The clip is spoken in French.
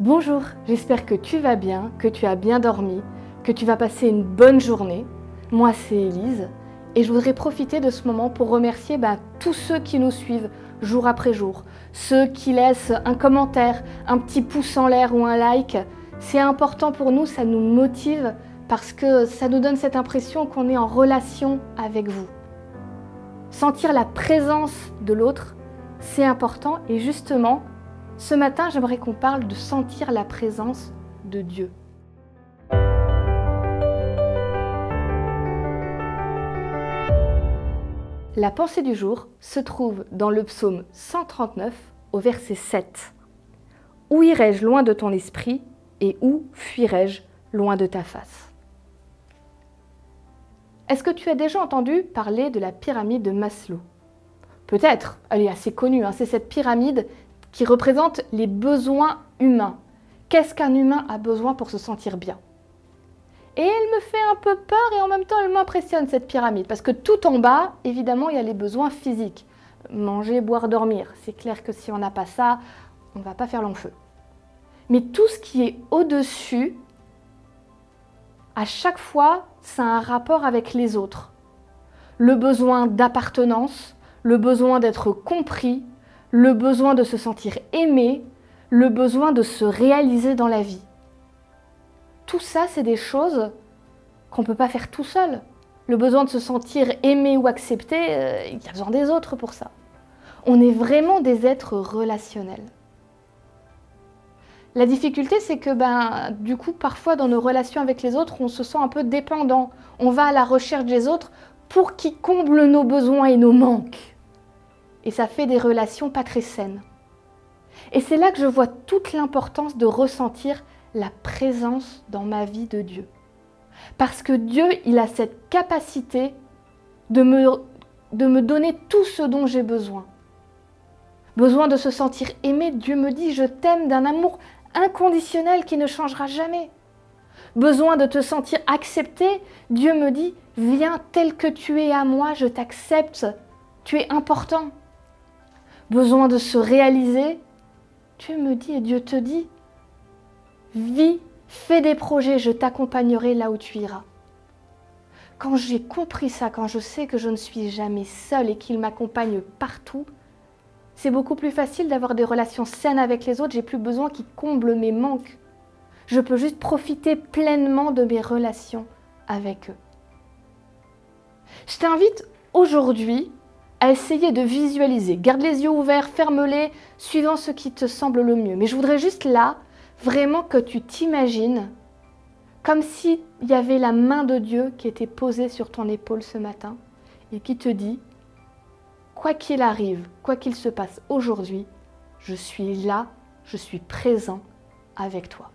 Bonjour, j'espère que tu vas bien, que tu as bien dormi, que tu vas passer une bonne journée. Moi, c'est Élise et je voudrais profiter de ce moment pour remercier bah, tous ceux qui nous suivent jour après jour, ceux qui laissent un commentaire, un petit pouce en l'air ou un like. C'est important pour nous, ça nous motive parce que ça nous donne cette impression qu'on est en relation avec vous. Sentir la présence de l'autre, c'est important et justement, ce matin, j'aimerais qu'on parle de sentir la présence de Dieu. La pensée du jour se trouve dans le psaume 139 au verset 7. Où irai-je loin de ton esprit et où fuirai-je loin de ta face? Est-ce que tu as déjà entendu parler de la pyramide de Maslow? Peut-être, elle est assez connue, hein. c'est cette pyramide qui représente les besoins humains. Qu'est-ce qu'un humain a besoin pour se sentir bien? Et elle me fait un peu peur et en même temps elle m'impressionne cette pyramide parce que tout en bas, évidemment, il y a les besoins physiques. Manger, boire, dormir. C'est clair que si on n'a pas ça, on ne va pas faire long feu. Mais tout ce qui est au-dessus, à chaque fois, ça a un rapport avec les autres. Le besoin d'appartenance, le besoin d'être compris, le besoin de se sentir aimé, le besoin de se réaliser dans la vie. Tout ça, c'est des choses qu'on ne peut pas faire tout seul. Le besoin de se sentir aimé ou accepté, euh, il y a besoin des autres pour ça. On est vraiment des êtres relationnels. La difficulté, c'est que ben, du coup, parfois dans nos relations avec les autres, on se sent un peu dépendant. On va à la recherche des autres pour qu'ils comblent nos besoins et nos manques et ça fait des relations pas très saines. Et c'est là que je vois toute l'importance de ressentir la présence dans ma vie de Dieu. Parce que Dieu, il a cette capacité de me, de me donner tout ce dont j'ai besoin. Besoin de se sentir aimé, Dieu me dit, je t'aime d'un amour inconditionnel qui ne changera jamais. Besoin de te sentir accepté, Dieu me dit, viens tel que tu es à moi, je t'accepte, tu es important besoin de se réaliser, Dieu me dit et Dieu te dit, vis, fais des projets, je t'accompagnerai là où tu iras. Quand j'ai compris ça, quand je sais que je ne suis jamais seule et qu'il m'accompagne partout, c'est beaucoup plus facile d'avoir des relations saines avec les autres, j'ai plus besoin qu'ils comblent mes manques. Je peux juste profiter pleinement de mes relations avec eux. Je t'invite aujourd'hui à essayer de visualiser. Garde les yeux ouverts, ferme-les, suivant ce qui te semble le mieux. Mais je voudrais juste là, vraiment que tu t'imagines comme s'il y avait la main de Dieu qui était posée sur ton épaule ce matin et qui te dit, quoi qu'il arrive, quoi qu'il se passe aujourd'hui, je suis là, je suis présent avec toi.